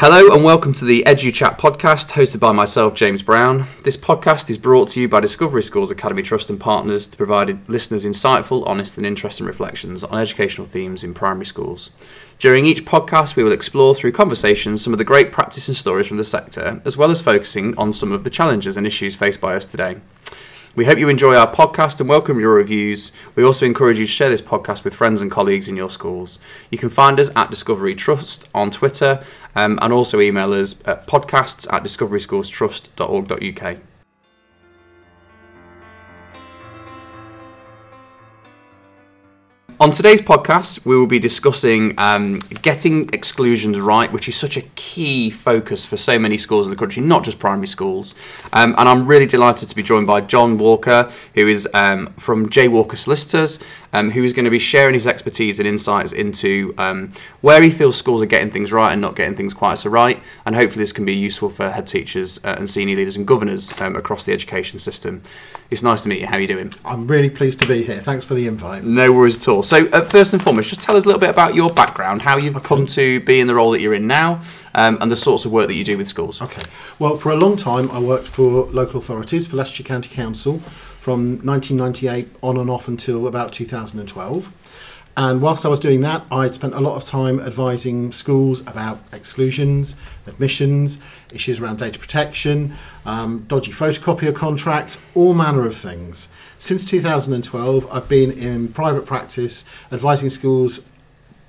Hello and welcome to the EduChat podcast hosted by myself, James Brown. This podcast is brought to you by Discovery Schools Academy Trust and Partners to provide listeners insightful, honest, and interesting reflections on educational themes in primary schools. During each podcast, we will explore through conversations some of the great practice and stories from the sector, as well as focusing on some of the challenges and issues faced by us today. We hope you enjoy our podcast and welcome your reviews. We also encourage you to share this podcast with friends and colleagues in your schools. You can find us at Discovery Trust on Twitter um, and also email us at podcasts at discoveryschoolstrust.org.uk. On today's podcast, we will be discussing um, getting exclusions right, which is such a key focus for so many schools in the country, not just primary schools. Um, and I'm really delighted to be joined by John Walker, who is um, from J. Walker Solicitors, um, who is going to be sharing his expertise and insights into um, where he feels schools are getting things right and not getting things quite so right. And hopefully, this can be useful for head teachers uh, and senior leaders and governors um, across the education system. It's nice to meet you. How are you doing? I'm really pleased to be here. Thanks for the invite. No worries at all. So, uh, first and foremost, just tell us a little bit about your background, how you've come to be in the role that you're in now, um, and the sorts of work that you do with schools. Okay. Well, for a long time, I worked for local authorities, for Leicestershire County Council, from 1998 on and off until about 2012. And whilst I was doing that, I spent a lot of time advising schools about exclusions, admissions, issues around data protection, um, dodgy photocopier contracts, all manner of things. Since 2012, I've been in private practice advising schools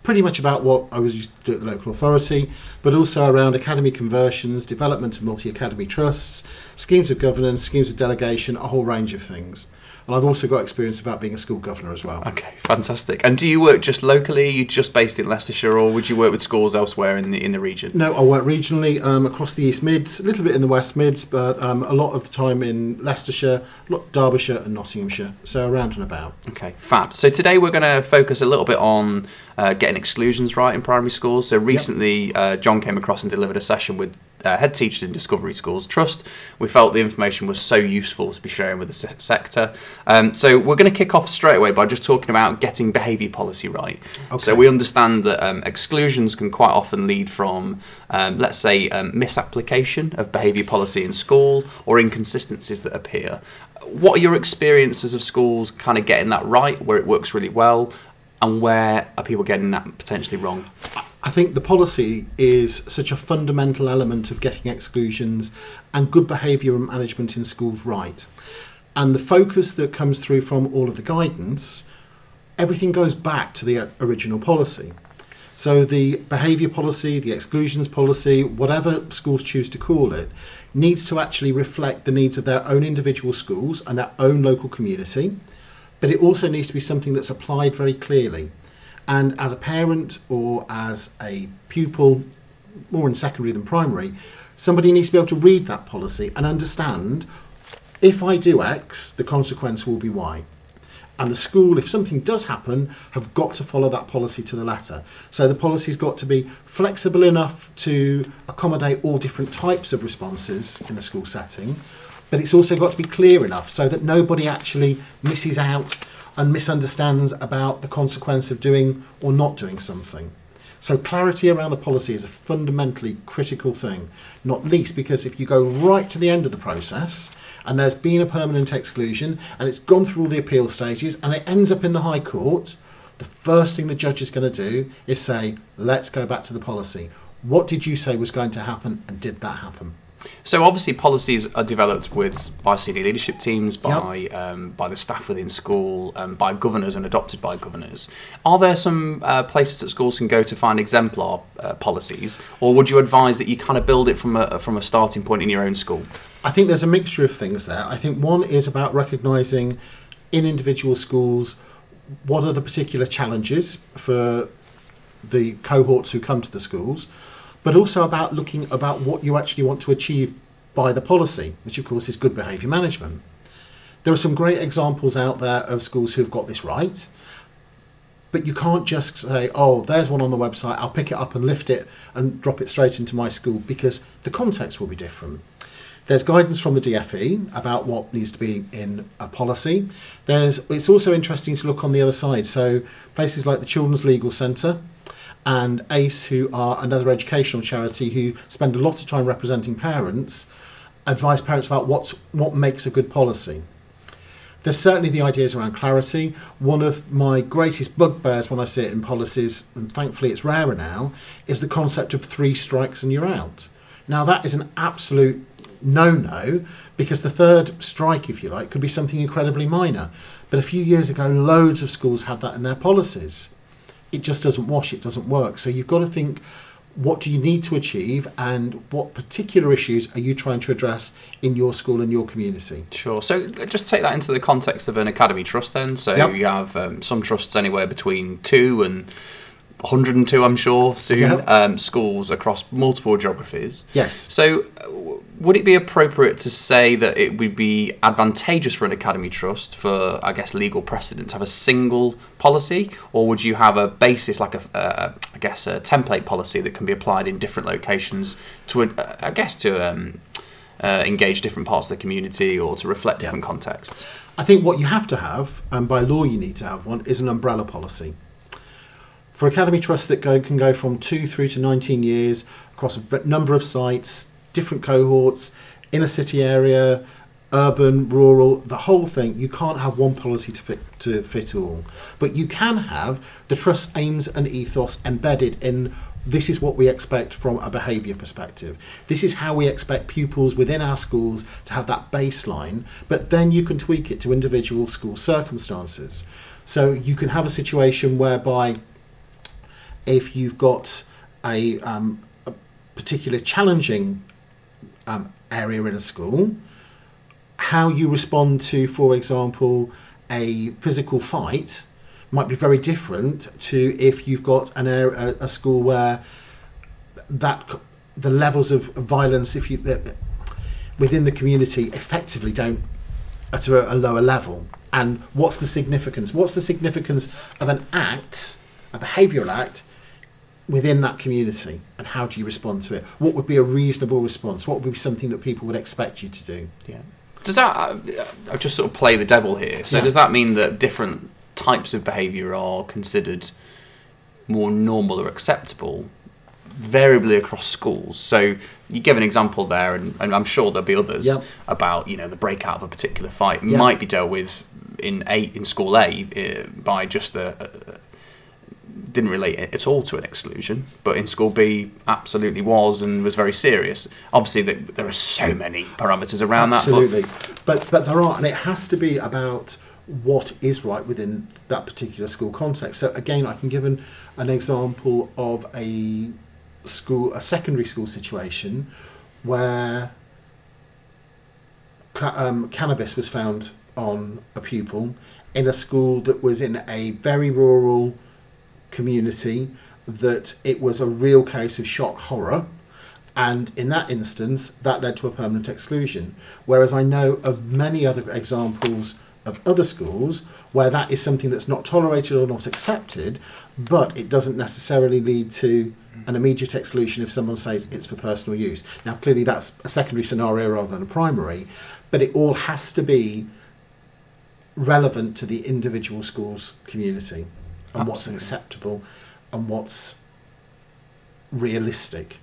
pretty much about what I was used to do at the local authority, but also around academy conversions, development of multi academy trusts, schemes of governance, schemes of delegation, a whole range of things. And I've also got experience about being a school governor as well. Okay, fantastic. And do you work just locally? Are you just based in Leicestershire, or would you work with schools elsewhere in the in the region? No, I work regionally um, across the East Mids, a little bit in the West Mids, but um, a lot of the time in Leicestershire, Derbyshire, and Nottinghamshire. So around and about. Okay, fab. So today we're going to focus a little bit on uh, getting exclusions right in primary schools. So recently, yep. uh, John came across and delivered a session with uh, head teachers in Discovery Schools Trust. We felt the information was so useful to be sharing with the se- sector. Um, so we're going to kick off straight away by just talking about getting behaviour policy right. Okay. So we understand that um, exclusions can quite often lead from, um, let's say, um, misapplication of behaviour policy in school or inconsistencies that appear. What are your experiences of schools kind of getting that right, where it works really well, and where are people getting that potentially wrong? I think the policy is such a fundamental element of getting exclusions and good behaviour and management in schools right. And the focus that comes through from all of the guidance, everything goes back to the uh, original policy. So the behaviour policy, the exclusions policy, whatever schools choose to call it, needs to actually reflect the needs of their own individual schools and their own local community. But it also needs to be something that's applied very clearly. And as a parent or as a pupil, more in secondary than primary, somebody needs to be able to read that policy and understand if I do X, the consequence will be Y. And the school, if something does happen, have got to follow that policy to the letter. So the policy's got to be flexible enough to accommodate all different types of responses in the school setting, but it's also got to be clear enough so that nobody actually misses out and misunderstands about the consequence of doing or not doing something. So, clarity around the policy is a fundamentally critical thing, not least because if you go right to the end of the process and there's been a permanent exclusion and it's gone through all the appeal stages and it ends up in the High Court, the first thing the judge is going to do is say, let's go back to the policy. What did you say was going to happen and did that happen? So obviously, policies are developed with by senior leadership teams, by yep. um, by the staff within school, um, by governors, and adopted by governors. Are there some uh, places that schools can go to find exemplar uh, policies, or would you advise that you kind of build it from a from a starting point in your own school? I think there's a mixture of things there. I think one is about recognising in individual schools what are the particular challenges for the cohorts who come to the schools but also about looking about what you actually want to achieve by the policy, which of course is good behaviour management. There are some great examples out there of schools who've got this right, but you can't just say, oh, there's one on the website, I'll pick it up and lift it and drop it straight into my school because the context will be different. There's guidance from the DFE about what needs to be in a policy. There's it's also interesting to look on the other side. So places like the Children's Legal Centre and ACE, who are another educational charity who spend a lot of time representing parents, advise parents about what's, what makes a good policy. There's certainly the ideas around clarity. One of my greatest bugbears when I see it in policies, and thankfully it's rarer now, is the concept of three strikes and you're out. Now, that is an absolute no no because the third strike, if you like, could be something incredibly minor. But a few years ago, loads of schools had that in their policies. It just doesn't wash, it doesn't work. So you've got to think what do you need to achieve and what particular issues are you trying to address in your school and your community sure so uh, just take that into the context of an academy trust then so yep. you have um, some trusts anywhere between two and 102 i'm sure soon yep. um, schools across multiple geographies yes so would it be appropriate to say that it would be advantageous for an academy trust for, I guess, legal precedent to have a single policy, or would you have a basis like a, uh, I guess, a template policy that can be applied in different locations to, uh, I guess, to um, uh, engage different parts of the community or to reflect different yeah. contexts? I think what you have to have, and by law you need to have one, is an umbrella policy. For academy trusts that go can go from two through to 19 years across a number of sites, different cohorts, inner city area, urban, rural, the whole thing. You can't have one policy to fit to fit all, but you can have the trust aims and ethos embedded in. This is what we expect from a behaviour perspective. This is how we expect pupils within our schools to have that baseline, but then you can tweak it to individual school circumstances. So you can have a situation whereby if you've got a, um, a particular challenging um, area in a school, how you respond to, for example, a physical fight might be very different to if you've got an area, a, school where that the levels of violence, if you within the community, effectively don't at a, a lower level. And what's the significance? What's the significance of an act, a behavioural act, within that community and how do you respond to it? What would be a reasonable response? What would be something that people would expect you to do? Yeah. Does that, I, I just sort of play the devil here. So yeah. does that mean that different types of behaviour are considered more normal or acceptable variably across schools? So you give an example there, and, and I'm sure there'll be others yep. about you know the breakout of a particular fight yep. might be dealt with in a in school A uh, by just a, a didn't relate it at all to an exclusion, but in school B absolutely was and was very serious. Obviously, the, there are so many parameters around absolutely. that. Absolutely, but but there are, and it has to be about what is right within that particular school context. So again, I can give an, an example of a school, a secondary school situation where um, cannabis was found on a pupil in a school that was in a very rural community that it was a real case of shock horror. And in that instance, that led to a permanent exclusion. Whereas I know of many other examples of other schools where that is something that's not tolerated or not accepted, but it doesn't necessarily lead to an immediate exclusion if someone says it's for personal use. Now, clearly, that's a secondary scenario rather than a primary, but it all has to be relevant to the individual school's community and what's acceptable and what's realistic.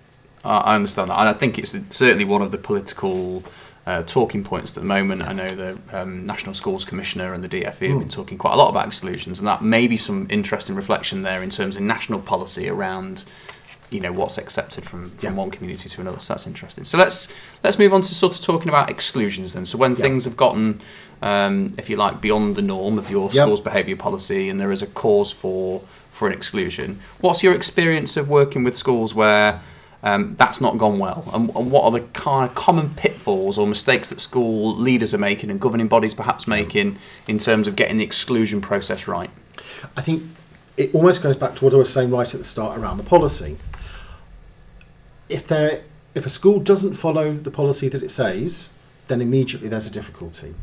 I understand that, and I think it's certainly one of the political uh, talking points at the moment. I know the um, National Schools Commissioner and the DFE have been hmm. talking quite a lot about exclusions, and that may be some interesting reflection there in terms of national policy around you know what's accepted from, from yeah. one community to another. So that's interesting. So let's let's move on to sort of talking about exclusions then. So when yeah. things have gotten, um, if you like, beyond the norm of your yep. school's behaviour policy, and there is a cause for for an exclusion, what's your experience of working with schools where um, that's not gone well, and, and, what are the kind of common pitfalls or mistakes that school leaders are making and governing bodies perhaps making in terms of getting the exclusion process right? I think it almost goes back to what I was saying right at the start around the policy if there if a school doesn't follow the policy that it says, then immediately there's a difficulty.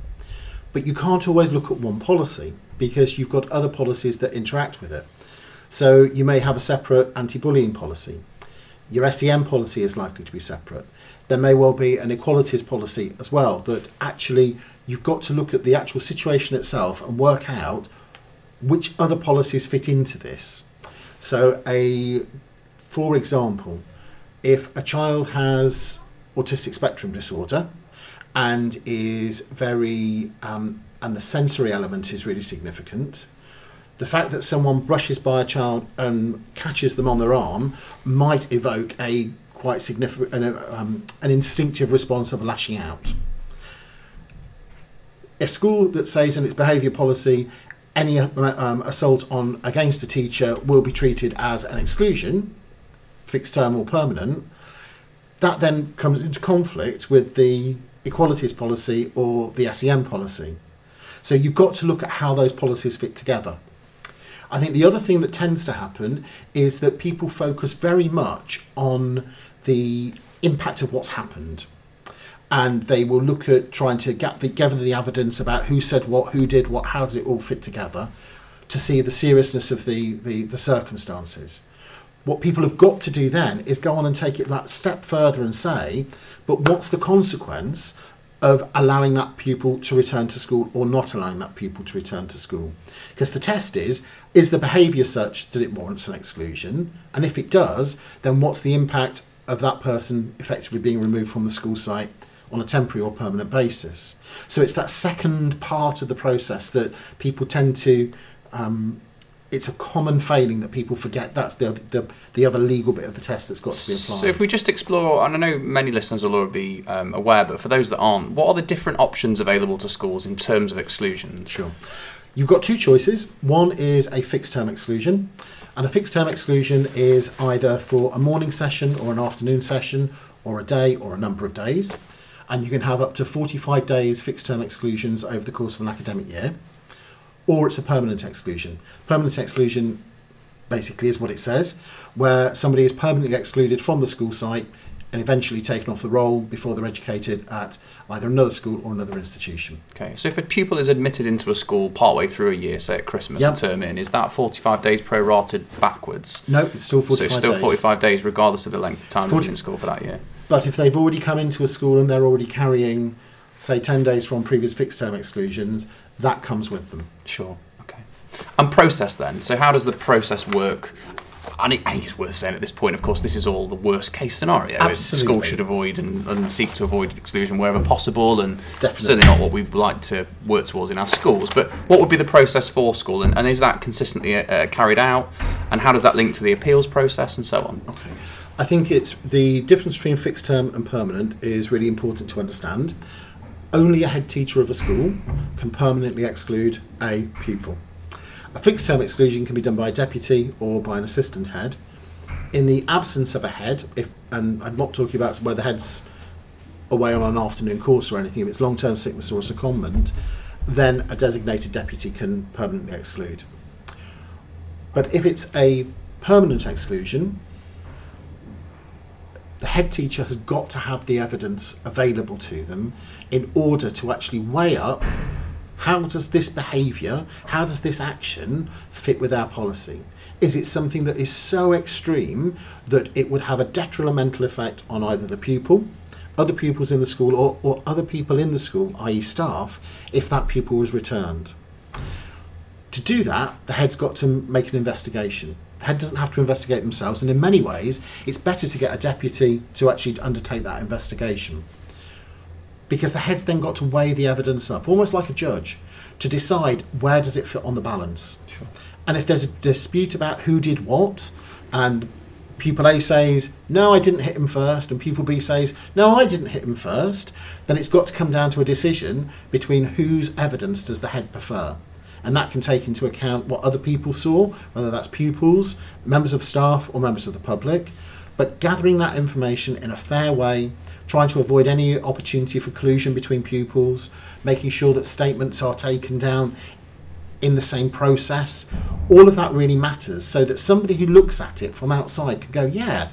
But you can't always look at one policy because you've got other policies that interact with it. So you may have a separate anti-bullying policy. Your SEN policy is likely to be separate. There may well be an equalities policy as well that actually you've got to look at the actual situation itself and work out which other policies fit into this. So, a for example, if a child has autistic spectrum disorder and is very um, and the sensory element is really significant. The fact that someone brushes by a child and catches them on their arm might evoke a quite significant an, um, an instinctive response of lashing out. A school that says in its behaviour policy any um, assault on against a teacher will be treated as an exclusion, fixed term or permanent, that then comes into conflict with the equalities policy or the SEN policy. So you've got to look at how those policies fit together. I think the other thing that tends to happen is that people focus very much on the impact of what's happened. And they will look at trying to gather the evidence about who said what, who did what, how did it all fit together to see the seriousness of the, the, the circumstances. What people have got to do then is go on and take it that step further and say, but what's the consequence of allowing that pupil to return to school or not allowing that pupil to return to school. Because the test is is the behaviour such that it warrants an exclusion? And if it does, then what's the impact of that person effectively being removed from the school site on a temporary or permanent basis? So it's that second part of the process that people tend to um, it's a common failing that people forget that's the, the the other legal bit of the test that's got to be applied. So if we just explore, and I know many listeners will already be um, aware, but for those that aren't, what are the different options available to schools in terms of exclusions? Sure. You've got two choices. One is a fixed term exclusion, and a fixed term exclusion is either for a morning session or an afternoon session or a day or a number of days. And you can have up to 45 days fixed term exclusions over the course of an academic year or it's a permanent exclusion. Permanent exclusion basically is what it says, where somebody is permanently excluded from the school site and eventually taken off the roll before they're educated at either another school or another institution. Okay, so if a pupil is admitted into a school partway through a year, say at Christmas yep. term in, is that 45 days prorated backwards? No, it's still 45 So it's still 45 days. days regardless of the length of time 40, in school for that year. But if they've already come into a school and they're already carrying, say, 10 days from previous fixed term exclusions, that comes with them. Sure. Okay. And process then. So how does the process work? I think it's worth saying at this point, of course, this is all the worst case scenario. Absolutely. Schools should avoid and, and, seek to avoid exclusion wherever possible, and Definitely. certainly not what we'd like to work towards in our schools. But what would be the process for school, and, and is that consistently uh, carried out? And how does that link to the appeals process and so on? Okay. I think it's the difference between fixed term and permanent is really important to understand only a head teacher of a school can permanently exclude a pupil. A fixed term exclusion can be done by a deputy or by an assistant head. In the absence of a head, if and I'm not talking about where the head's away on an afternoon course or anything, if it's long term sickness or a secondment, then a designated deputy can permanently exclude. But if it's a permanent exclusion, the head teacher has got to have the evidence available to them in order to actually weigh up how does this behaviour, how does this action fit with our policy? Is it something that is so extreme that it would have a detrimental effect on either the pupil, other pupils in the school, or, or other people in the school, i.e., staff, if that pupil was returned? To do that, the head's got to make an investigation. The head doesn't have to investigate themselves, and in many ways, it's better to get a deputy to actually undertake that investigation because the head's then got to weigh the evidence up, almost like a judge, to decide where does it fit on the balance. Sure. And if there's a dispute about who did what, and pupil A says, no, I didn't hit him first, and pupil B says, no, I didn't hit him first, then it's got to come down to a decision between whose evidence does the head prefer. And that can take into account what other people saw, whether that's pupils, members of staff, or members of the public. But gathering that information in a fair way trying to avoid any opportunity for collusion between pupils, making sure that statements are taken down in the same process. All of that really matters so that somebody who looks at it from outside can go, yeah,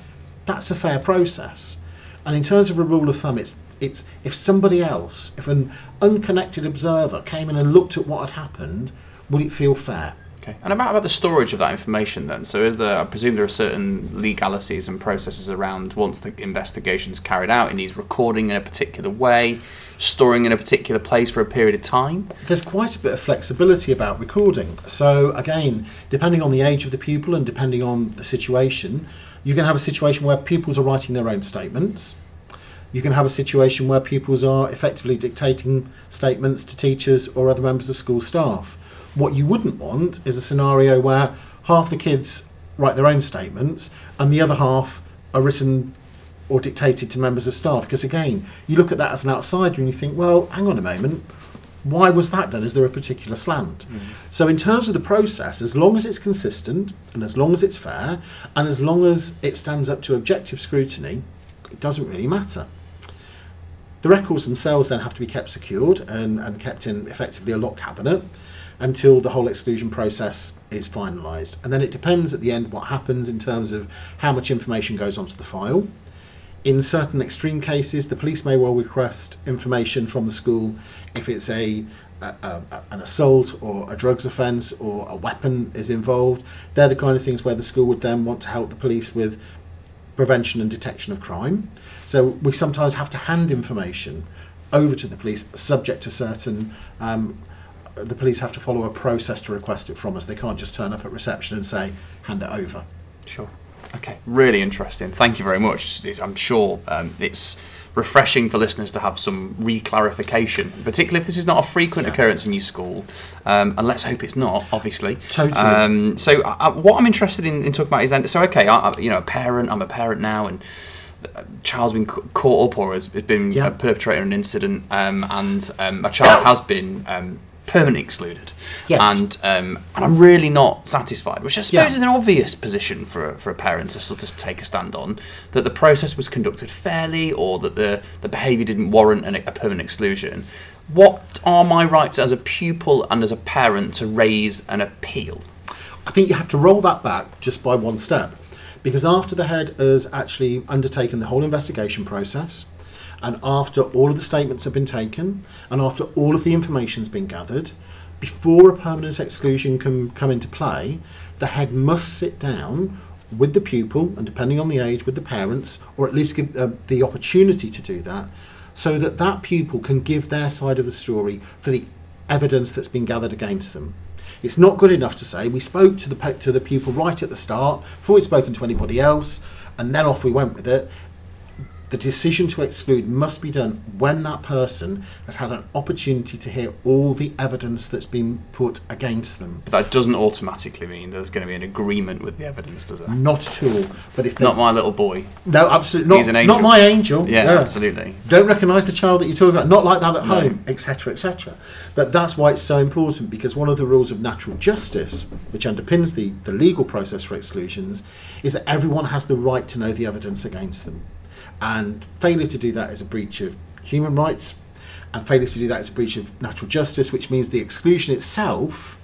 that's a fair process. And in terms of a rule of thumb, it's it's if somebody else, if an unconnected observer came in and looked at what had happened, would it feel fair? Okay. And about, about the storage of that information then? So is there, I presume there are certain legalities and processes around once the investigation's carried out, it needs recording in a particular way, storing in a particular place for a period of time? There's quite a bit of flexibility about recording. So again, depending on the age of the pupil and depending on the situation, you can have a situation where pupils are writing their own statements. You can have a situation where pupils are effectively dictating statements to teachers or other members of school staff. What you wouldn't want is a scenario where half the kids write their own statements and the other half are written or dictated to members of staff. Because again, you look at that as an outsider and you think, well, hang on a moment, why was that done? Is there a particular slant? Mm-hmm. So, in terms of the process, as long as it's consistent and as long as it's fair and as long as it stands up to objective scrutiny, it doesn't really matter. The records themselves then have to be kept secured and, and kept in effectively a lock cabinet until the whole exclusion process is finalised. And then it depends at the end what happens in terms of how much information goes onto the file. In certain extreme cases, the police may well request information from the school if it's a, a, a an assault or a drugs offence or a weapon is involved. They're the kind of things where the school would then want to help the police with prevention and detection of crime. So we sometimes have to hand information over to the police, subject to certain. Um, the police have to follow a process to request it from us. They can't just turn up at reception and say, "Hand it over." Sure. Okay. Really interesting. Thank you very much. I'm sure um, it's refreshing for listeners to have some re-clarification, particularly if this is not a frequent Yeah. occurrence in your school, um, and let's hope it's not. Obviously. Totally. Um, so, uh, uh, what I'm interested in, in talking about is then. So, okay, I, I, you know, a parent. I'm a parent now, and child's been ca- caught up or has been Yeah. perpetrator of an incident, um, and um, a child has been um, permanently excluded. Yes. And um, and I'm really not satisfied, which I suppose Yeah. is an obvious position for a, for a parent to sort of take a stand on that the process was conducted fairly or that the, the behaviour didn't warrant an, a permanent exclusion. What are my rights as a pupil and as a parent to raise an appeal? I think you have to roll that back just by one step. Because after the head has actually undertaken the whole investigation process, and after all of the statements have been taken, and after all of the information's been gathered, before a permanent exclusion can come into play, the head must sit down with the pupil, and depending on the age, with the parents, or at least give uh, the opportunity to do that, so that that pupil can give their side of the story for the evidence that's been gathered against them. It's not good enough to say we spoke to the to the pupil right at the start before we'd spoken to anybody else, and then off we went with it. The decision to exclude must be done when that person has had an opportunity to hear all the evidence that's been put against them. But that doesn't automatically mean there's going to be an agreement with the evidence, does it? Not at all. But if Not my little boy. no, absolutely not. He's an angel. Not my angel. Yeah, absolutely. don't recognise the child that you're talking about, not like that at No. home, etc., etc. But that's why it's so important because one of the rules of natural justice, which underpins the, the legal process for exclusions, is that everyone has the right to know the evidence against them. And failure to do that is a breach of human rights, and failure to do that is a breach of natural justice, which means the exclusion itself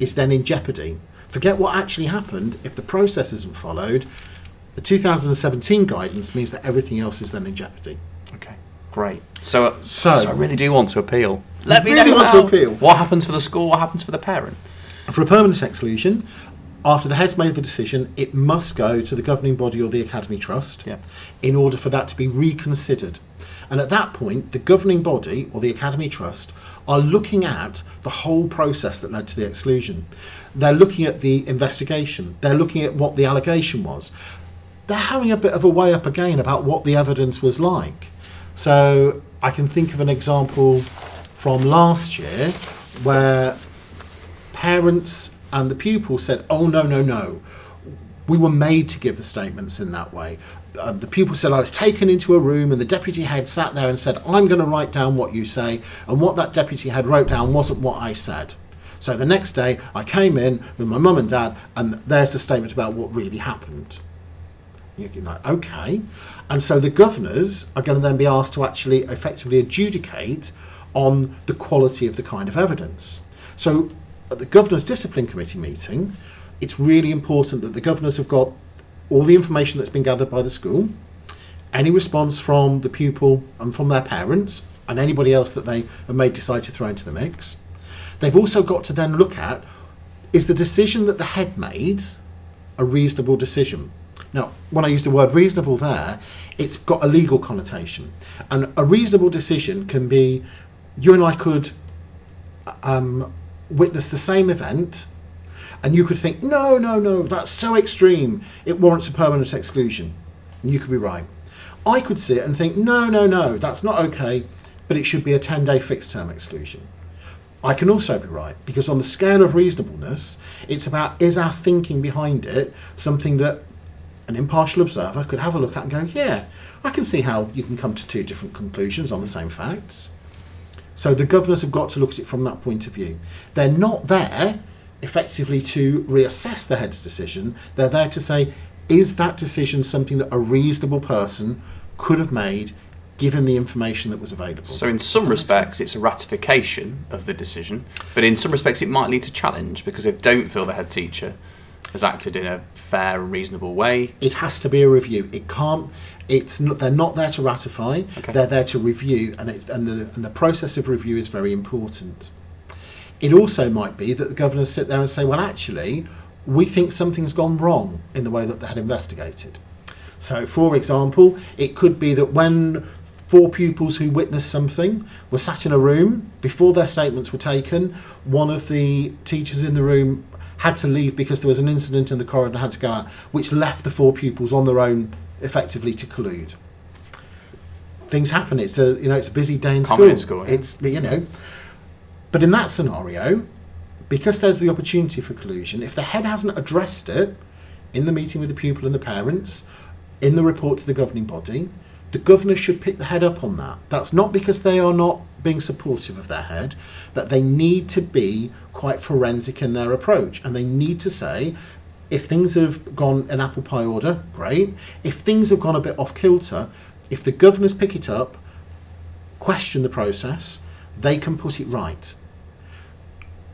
is then in jeopardy. Forget what actually happened if the process isn't followed. The 2017 guidance means that everything else is then in jeopardy. Okay, great. So, uh, So- so I really do want to appeal. Let me really know want to appeal. What happens for the school? What happens for the parent? For a permanent exclusion, after the head's made the decision, it must go to the governing body or the Academy Trust Yeah. in order for that to be reconsidered. And at that point, the governing body or the Academy Trust are looking at the whole process that led to the exclusion. They're looking at the investigation, they're looking at what the allegation was. They're having a bit of a weigh up again about what the evidence was like. So I can think of an example from last year where parents and the pupil said, "Oh no, no, no, we were made to give the statements in that way." Uh, the pupil said, "I was taken into a room, and the deputy head sat there and said, I'm going to write down what you say,' and what that deputy head wrote down wasn't what I said." So the next day, I came in with my mum and dad, and there's the statement about what really happened. You're like, okay. And so the governors are going to then be asked to actually effectively adjudicate on the quality of the kind of evidence. So at the Governors Discipline Committee meeting, it's really important that the governors have got all the information that's been gathered by the school, any response from the pupil and from their parents, and anybody else that they have may decide to throw into the mix. They've also got to then look at is the decision that the head made a reasonable decision? Now, when I use the word reasonable there, it's got a legal connotation. And a reasonable decision can be you and I could um, witness the same event, and you could think, no, no, no, that's so extreme, it warrants a permanent exclusion. And you could be right. I could see it and think, no, no, no, that's not okay, but it should be a 10 day fixed term exclusion. I can also be right because, on the scale of reasonableness, it's about is our thinking behind it something that an impartial observer could have a look at and go, yeah, I can see how you can come to two different conclusions on the same facts. So the governors have got to look at it from that point of view. They're not there effectively to reassess the head's decision. They're there to say, is that decision something that a reasonable person could have made given the information that was available? So, in some respects, it's a ratification of the decision, but in some respects, it might lead to challenge because they don't feel the head teacher has acted in a fair and reasonable way. it has to be a review. It can't. It's not. They're not there to ratify. Okay. They're there to review, and it, and the and the process of review is very important. It also might be that the governors sit there and say, "Well, actually, we think something's gone wrong in the way that they had investigated." So, for example, it could be that when four pupils who witnessed something were sat in a room before their statements were taken, one of the teachers in the room had to leave because there was an incident in the corridor and had to go out, which left the four pupils on their own effectively to collude. Things happen. It's a you know it's a busy day in Common school. in school, yeah. It's you know, but in that scenario, because there's the opportunity for collusion, if the head hasn't addressed it in the meeting with the pupil and the parents, in the report to the governing body, the governor should pick the head up on that. That's not because they are not being supportive of their head, but they need to be quite forensic in their approach and they need to say, if things have gone in apple pie order, great. If things have gone a bit off kilter, if the governors pick it up, question the process, they can put it right.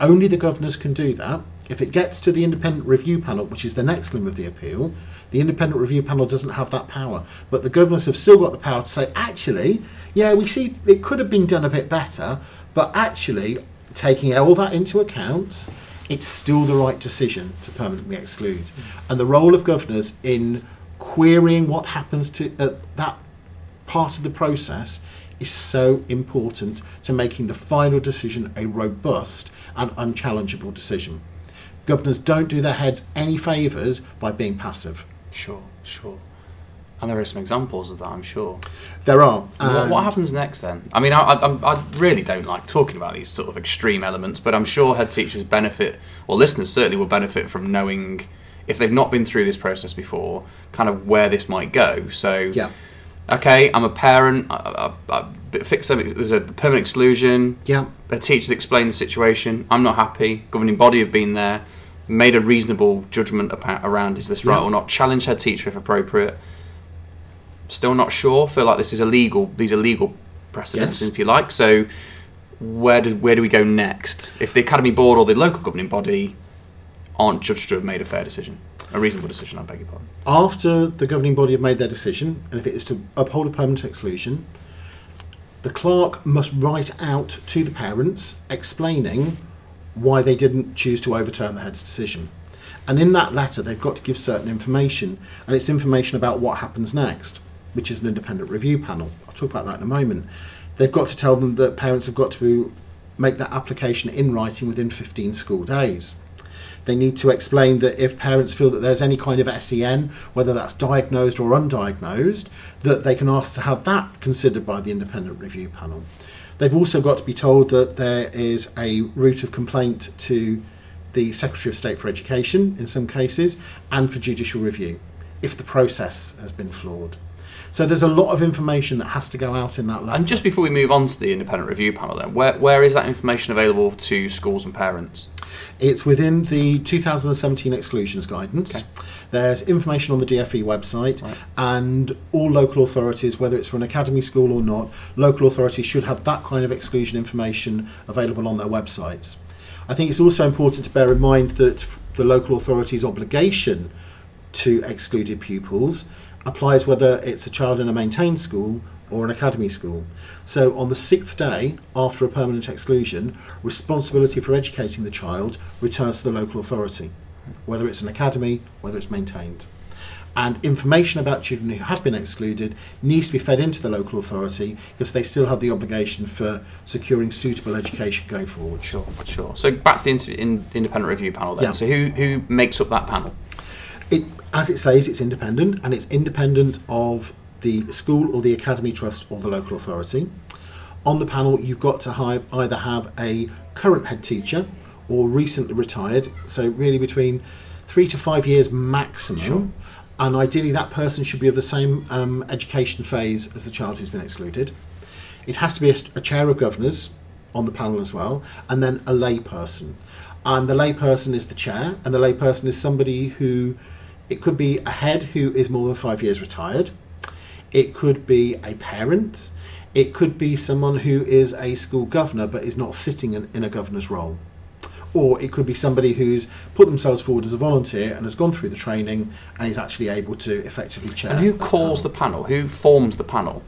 Only the governors can do that. If it gets to the independent review panel, which is the next limb of the appeal, the independent review panel doesn't have that power. But the governors have still got the power to say, actually, yeah, we see it could have been done a bit better, but actually, taking all that into account, it's still the right decision to permanently exclude. And the role of governors in querying what happens to uh, that part of the process is so important to making the final decision a robust and unchallengeable decision. Governors don't do their heads any favours by being passive. Sure, sure. And there are some examples of that, I'm sure. There are. what, what um, happens next then? I mean, I, I, I really don't like talking about these sort of extreme elements, but I'm sure head teachers benefit, or listeners certainly will benefit from knowing, if they've not been through this process before, kind of where this might go. So, Yeah. okay, I'm a parent, I, I, I fix them, there's a permanent exclusion, Yeah. the teachers explained the situation, I'm not happy, governing body have been there, made a reasonable judgment about, around is this right Yeah. or not, challenge head teacher if appropriate. Still not sure, feel like this is illegal, these are legal precedents Yes. if you like, so where do, where do we go next? If the academy board or the local governing body aren't judged to have made a fair decision, a reasonable decision, I beg your pardon. After the governing body have made their decision, and if it is to uphold a permanent exclusion, the clerk must write out to the parents explaining why they didn't choose to overturn the head's decision. And in that letter, they've got to give certain information, and it's information about what happens next, which is an independent review panel. I'll talk about that in a moment. They've got to tell them that parents have got to make that application in writing within 15 school days. They need to explain that if parents feel that there's any kind of SEN, whether that's diagnosed or undiagnosed, that they can ask to have that considered by the independent review panel. They've also got to be told that there is a route of complaint to the Secretary of State for Education in some cases and for judicial review if the process has been flawed. So there's a lot of information that has to go out in that letter. And just before we move on to the independent review panel, then, where, where is that information available to schools and parents? It's within the 2017 exclusions guidance. Okay. There's information on the DFE website, Right. and all local authorities, whether it's for an academy school or not, local authorities should have that kind of exclusion information available on their websites. I think it's also important to bear in mind that the local authority's obligation to excluded pupils applies whether it's a child in a maintained school or an academy school. So on the sixth day after a permanent exclusion, responsibility for educating the child returns to the local authority, whether it's an academy, whether it's maintained. And information about children who have been excluded needs to be fed into the local authority because they still have the obligation for securing suitable education going forward. Sure, sure. So back to the inter- in, independent review panel then. Yeah. So who who makes up that panel? It, as it says, it's independent, and it's independent of the school or the academy trust or the local authority. On the panel, you've got to have, either have a current head teacher or recently retired, so really between three to five years maximum. Sure. And ideally, that person should be of the same um, education phase as the child who's been excluded. It has to be a, a chair of governors on the panel as well, and then a lay person. And the lay person is the chair, and the lay person is somebody who it could be a head who is more than five years retired. It could be a parent. It could be someone who is a school governor but is not sitting in, in a governor's role. Or it could be somebody who's put themselves forward as a volunteer and has gone through the training and is actually able to effectively chair. And who calls the panel. panel? Who forms the panel?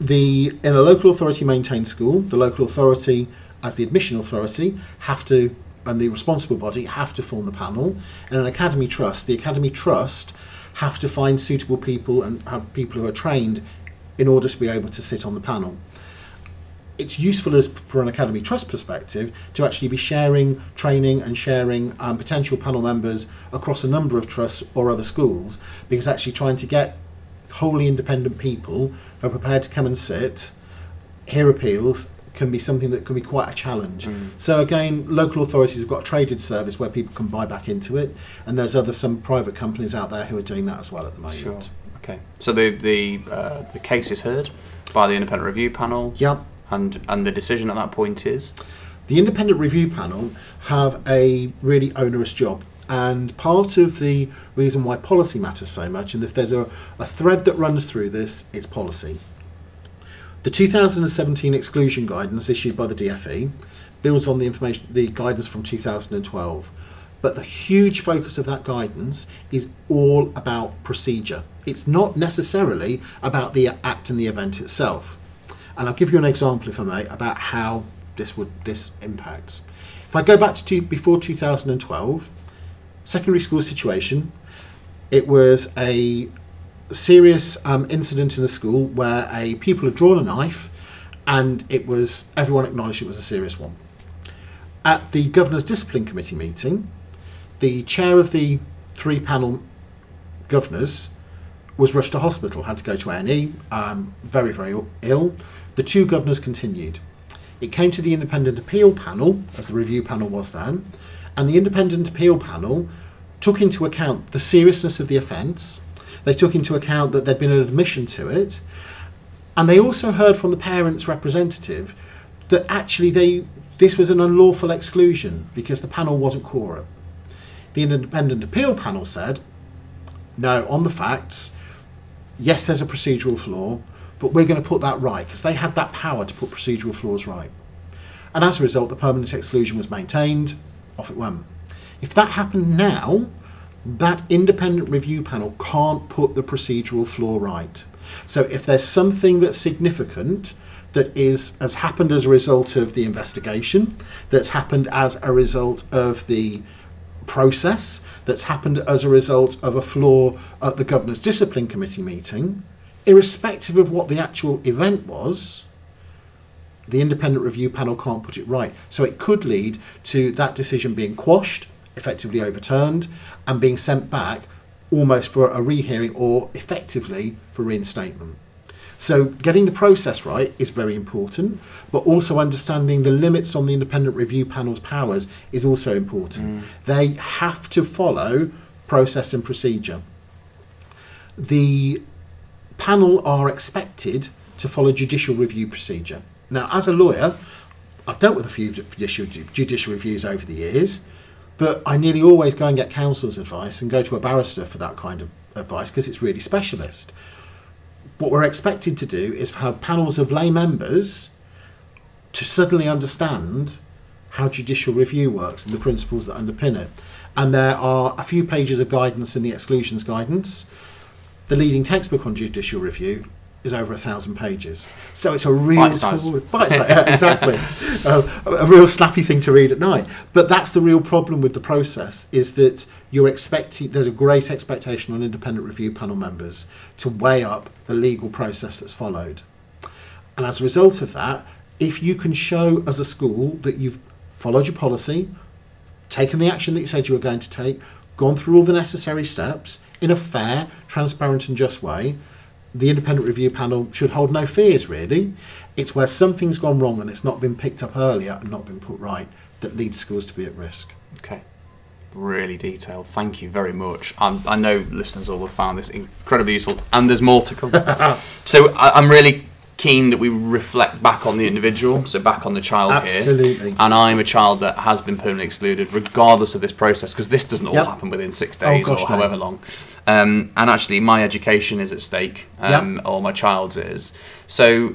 the in a local authority maintained school, the local authority as the admission authority have to and the responsible body have to form the panel. and an academy trust, the academy trust have to find suitable people and have people who are trained in order to be able to sit on the panel. It's useful as for an academy trust perspective to actually be sharing training and sharing um, potential panel members across a number of trusts or other schools because actually trying to get wholly independent people who are prepared to come and sit, hear appeals, can be something that can be quite a challenge. So again, local authorities have got a traded service where people can buy back into it, and there's other some private companies out there who are doing that as well at the moment. Sure. Okay. So the the uh, the case is heard by the independent review panel, Yep. and and the decision at that point is The independent review panel have a really onerous job. And part of the reason why policy matters so much, and if there's a, a thread that runs through this, it's policy. The 2017 exclusion guidance issued by the DFE builds on the information, the guidance from 2012. But the huge focus of that guidance is all about procedure. It's not necessarily about the act and the event itself. And I'll give you an example, if I may, about how this would this impacts. If I go back to before 2012, secondary school situation, it was a serious um, incident in a school where a pupil had drawn a knife, and it was everyone acknowledged it was a serious one. At the governor's discipline committee meeting, the chair of the three panel governors was rushed to hospital, had to go to A&E, um, very, very ill. The two governors continued. It came to the independent appeal panel, as the review panel was then, and the independent appeal panel took into account the seriousness of the offence, they took into account that there'd been an admission to it, and they also heard from the parents' representative that actually they this was an unlawful exclusion because the panel wasn't quorum. The independent appeal panel said, no, on the facts, yes, there's a procedural flaw, but we're going to put that right because they had that power to put procedural flaws right. And as a result, the permanent exclusion was maintained, off it went. If that happened now, that independent review panel can't put the procedural flaw right. So if there's something that's significant that is has happened as a result of the investigation, that's happened as a result of the process, that's happened as a result of a flaw at the governor's discipline committee meeting, irrespective of what the actual event was, the independent review panel can't put it right. So it could lead to that decision being quashed, effectively overturned, and being sent back almost for a rehearing or effectively for reinstatement. So getting the process right is very important, but also understanding the limits on the independent review panel's powers is also important. Mm. They have to follow process and procedure. The panel are expected to follow judicial review procedure. Now, as a lawyer, I've dealt with a few judicial, judicial reviews over the years, but I nearly always go and get counsel's advice and go to a barrister for that kind of advice because it's really specialist. What we're expected to do is have panels of lay members to suddenly understand how judicial review works and the principles that underpin it. And there are a few pages of guidance in the exclusions guidance. The leading textbook on judicial review is over a thousand pages. So it's a real Bite size. bite size, yeah, exactly. uh, a a real snappy thing to read at night. But that's the real problem with the process is that you're expecting. There's a great expectation on independent review panel members to weigh up the legal process that's followed. And as a result of that, if you can show as a school that you've followed your policy, taken the action that you said you were going to take, gone through all the necessary steps in a fair, transparent, and just way, the independent review panel should hold no fears really. It's where something's gone wrong and it's not been picked up earlier and not been put right that leads schools to be at risk. Okay. Really detailed. Thank you very much. i I know listeners will have found this incredibly useful, and there's more to come. so I, I'm really keen that we reflect back on the individual, so back on the child here. Absolutely. And I'm a child that has been permanently excluded, regardless of this process, because this doesn't all Yep. happen within six days gosh, or no. however long. Um, and actually, my education is at stake, um, or my child's is. So,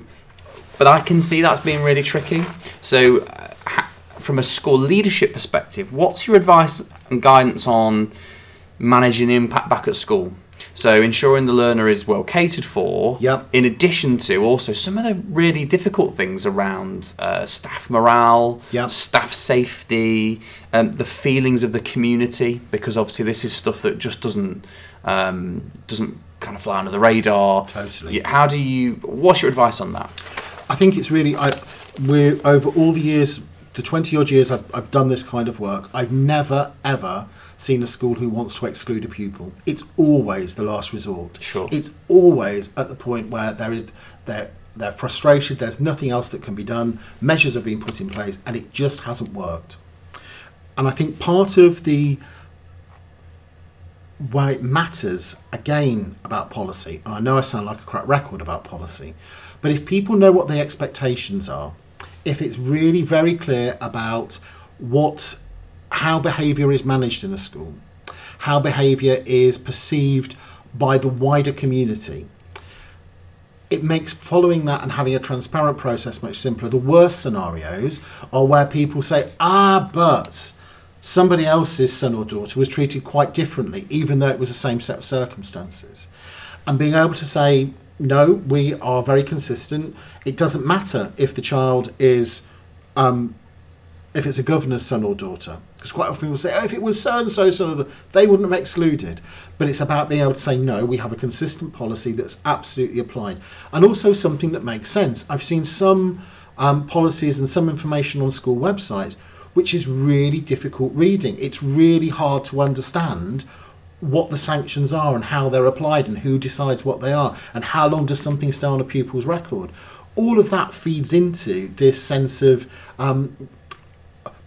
but I can see that's being really tricky. So, uh, ha- from a school leadership perspective, what's your advice and guidance on managing the impact back at school? So, ensuring the learner is well catered for, Yep. in addition to also some of the really difficult things around uh, staff morale, Yep. staff safety, um, the feelings of the community, because obviously this is stuff that just doesn't um, doesn't kind of fly under the radar. Totally. How do you? What's your advice on that? I think it's really I we're over all the years, the twenty odd years I've, I've done this kind of work. I've never ever seen a school who wants to exclude a pupil. It's always the last resort. Sure. It's always at the point where there is they're they're frustrated. There's nothing else that can be done. Measures have been put in place, and it just hasn't worked. And I think part of the why it matters again about policy, and I know I sound like a crap record about policy, but if people know what the expectations are, if it's really very clear about what how behaviour is managed in a school, how behaviour is perceived by the wider community, it makes following that and having a transparent process much simpler. The worst scenarios are where people say, ah, but somebody else's son or daughter was treated quite differently, even though it was the same set of circumstances. And being able to say, no, we are very consistent. It doesn't matter if the child is, um, if it's a governor's son or daughter. Because quite often people say, oh, if it was so and so son they wouldn't have excluded. But it's about being able to say, no, we have a consistent policy that's absolutely applied. And also something that makes sense. I've seen some um, policies and some information on school websites which is really difficult reading. It's really hard to understand what the sanctions are and how they're applied and who decides what they are and how long does something stay on a pupil's record. All of that feeds into this sense of um,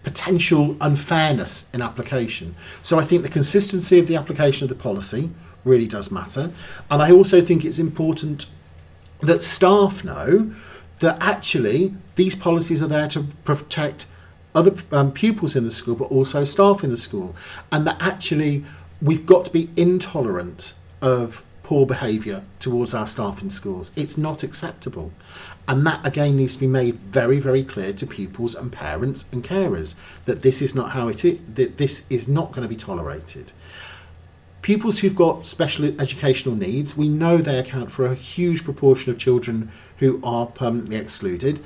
potential unfairness in application. So I think the consistency of the application of the policy really does matter. And I also think it's important that staff know that actually these policies are there to protect other um, pupils in the school, but also staff in the school, and that actually we've got to be intolerant of poor behaviour towards our staff in schools. It's not acceptable. And that again needs to be made very, very clear to pupils and parents and carers that this is not how it is, that this is not going to be tolerated. Pupils who've got special educational needs, we know they account for a huge proportion of children who are permanently excluded,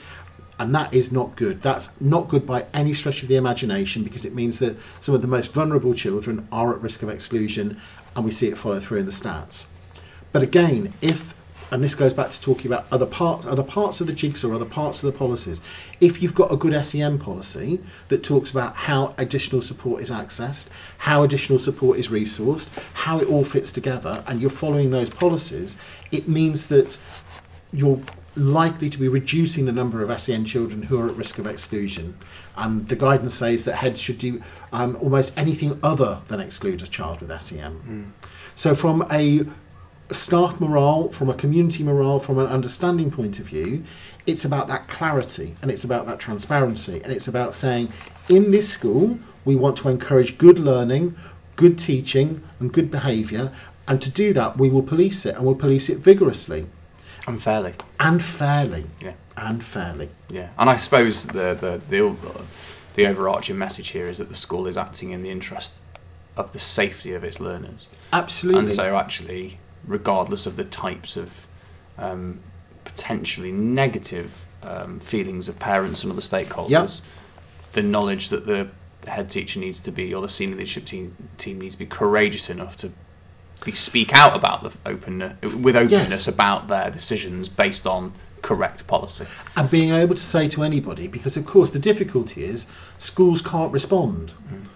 and that is not good. That's not good by any stretch of the imagination because it means that some of the most vulnerable children are at risk of exclusion, and we see it follow through in the stats. But again, if and this goes back to talking about other parts, other parts of the jigsaw, other parts of the policies. If you've got a good SEN policy that talks about how additional support is accessed, how additional support is resourced, how it all fits together, and you're following those policies, it means that you're likely to be reducing the number of SEN children who are at risk of exclusion. And the guidance says that heads should do um, almost anything other than exclude a child with SEN. So, from a staff morale, from a community morale, from an understanding point of view, it's about that clarity and it's about that transparency and it's about saying, in this school, we want to encourage good learning, good teaching, and good behaviour. And to do that, we will police it and we'll police it vigorously Unfairly. and fairly. Yeah. And fairly. Yeah, and I suppose the the the, the overarching message here is that the school is acting in the interest of the safety of its learners, Absolutely. and so actually, regardless of the types of um, potentially negative um, feelings of parents and other stakeholders, Yep. the knowledge that the head teacher needs to be or the senior leadership team team needs to be courageous enough to be, speak out about the openness with openness Yes. about their decisions based on correct policy. and being able to say to anybody because of course the difficulty is schools can't respond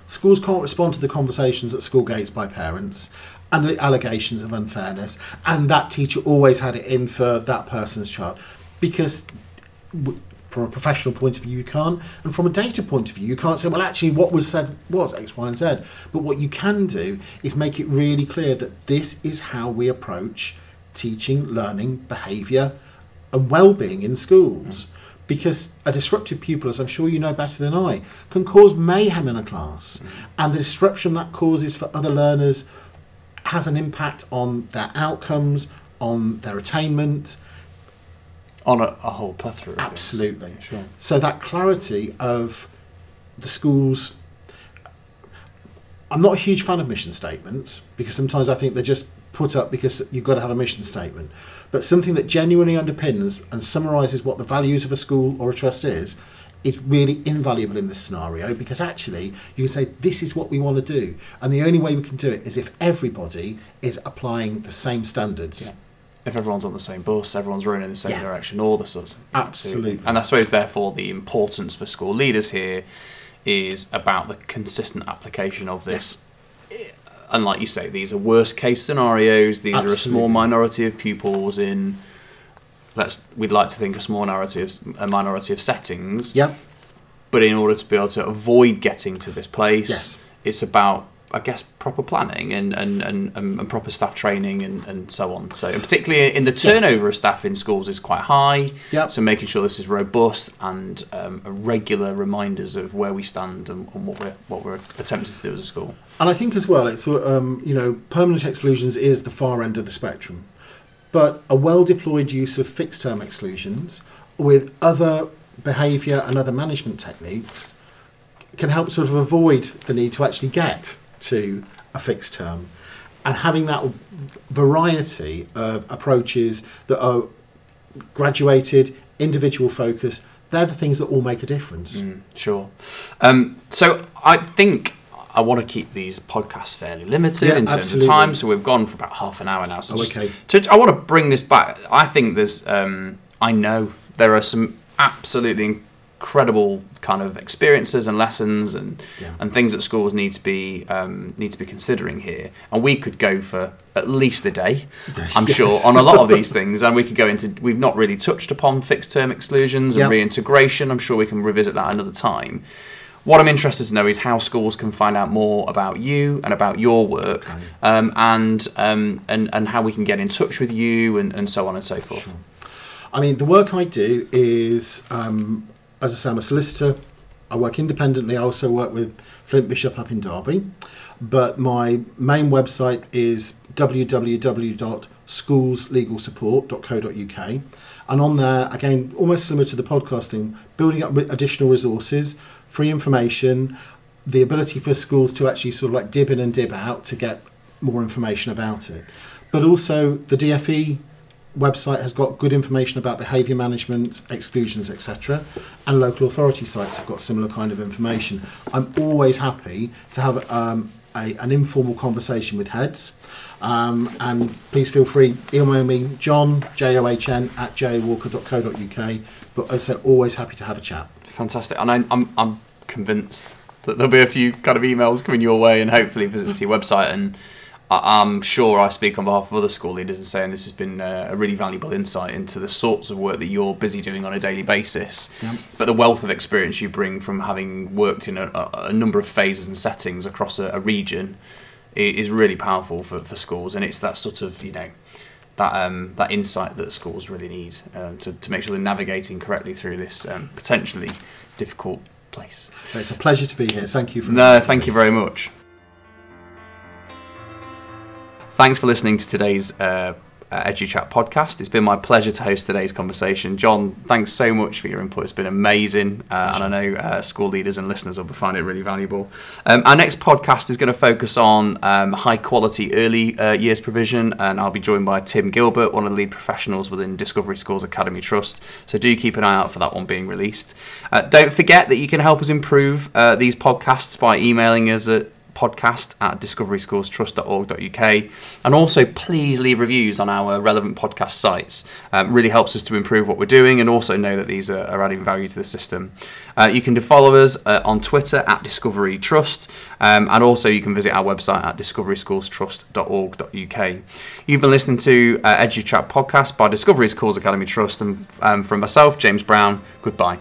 schools can't respond to the conversations at school gates by parents and the allegations of unfairness. And that teacher always had it in for that person's child. Because w- from a professional point of view you can't and from a data point of view you can't say well actually what was said was x y and z. But what you can do is make it really clear that this is how we approach teaching learning behaviour and well-being in schools. Mm. Because a disruptive pupil as i'm sure you know better than i can cause mayhem in a class. Mm. And the disruption that causes for other learners has an impact on their outcomes on their attainment On a, a whole plethora of things. absolutely Sure. so that clarity of the schools i'm not a huge fan of mission statements because sometimes i think they're just put up because you've got to have a mission statement but something that genuinely underpins and summarises what the values of a school or a trust is is really invaluable in this scenario because actually you can say this is what we want to do and the only way we can do it is if everybody is applying the same standards Yeah. If everyone's on the same bus, everyone's rowing in the same Yeah. direction, all the sorts of Absolutely. And I suppose, therefore, the importance for school leaders here is about the consistent application of this. And like you say, these are worst case scenarios. These are a small minority of pupils in. Let's. We'd like to think a small minority of a minority of settings. Yeah. But in order to be able to avoid getting to this place, Yes. it's about, I guess, proper planning and, and, and, and, and proper staff training and, and so on. So, particularly in the turnover of staff in schools is quite high. Yep. So, making sure this is robust and um, regular reminders of where we stand and, and what we're what we're attempting to do as a school. And I think as well, it's um, you know, permanent exclusions is the far end of the spectrum, but a well-deployed use of fixed-term exclusions with other behaviour and other management techniques can help sort of avoid the need to actually get to a fixed term, and having that variety of approaches that are graduated, individual focused. They're the things that all make a difference. Mm, sure. Um, so I think I want to keep these podcasts fairly limited Yeah, in terms absolutely. of time. So we've gone for about half an hour now. So Oh, just- okay. to- I want to bring this back. I think there's, um, I know there are some absolutely incredible kind of experiences and lessons and Yeah. and things that schools need to be um, need to be considering here. And we could go for at least a day, I'm sure, on a lot of these things. And we could go into. We've not really touched upon fixed term exclusions and Yep. reintegration. I'm sure we can revisit that another time. What I'm interested to know is how schools can find out more about you and about your work, Okay. um, and, um, and and how we can get in touch with you and, and so on and so forth. Sure. I mean, the work I do is, um, as I say, I'm a solicitor. I work independently. I also work with Flint Bishop up in Derby. But my main website is www.schoolslegalsupport.co.uk. And on there, again, almost similar to the podcasting, building up additional resources, free information, the ability for schools to actually sort of like dib in and dib out to get more information about it. But also the DFE website has got good information about behaviour management, exclusions, etc. And local authority sites have got similar kind of information. I'm always happy to have um, a, an informal conversation with heads. Um, and please feel free, email me, john, J-O-H-N, at jwalker.co.uk. But as I say, always happy to have a chat. Fantastic, and I, I'm I'm convinced that there'll be a few kind of emails coming your way, and hopefully visits to your website. And I, I'm sure I speak on behalf of other school leaders in saying this has been uh, a really valuable insight into the sorts of work that you're busy doing on a daily basis. Yep. But the wealth of experience you bring from having worked in a, a, a number of phases and settings across a, a region is really powerful for, for schools, and it's that sort of you know that um, that insight that schools really need um, to, to make sure they're navigating correctly through this um, potentially difficult place. It's a pleasure to be here. Thank you for No, thank you very much. Thanks for listening to today's uh, uh, EduChat podcast. It's been my pleasure to host today's conversation. John, thanks so much for your input. It's been amazing, uh, and I know uh, school leaders and listeners will find it really valuable. Um, our next podcast is going to focus on um, high quality early uh, years provision, and I'll be joined by Tim Gilbert, one of the lead professionals within Discovery Schools Academy Trust. So do keep an eye out for that one being released. Uh, don't forget that you can help us improve uh, these podcasts by emailing us at podcast at discoveryschoolstrust.org.uk. And also, please leave reviews on our relevant podcast sites. Um, really helps us to improve what we're doing and also know that these are, are adding value to the system. Uh, you can follow us uh, on Twitter at Discovery Trust, um, and also you can visit our website at discoveryschoolstrust.org.uk. You've been listening to uh, EduChat podcast by Discovery Schools Academy Trust, and um, from myself, James Brown, goodbye.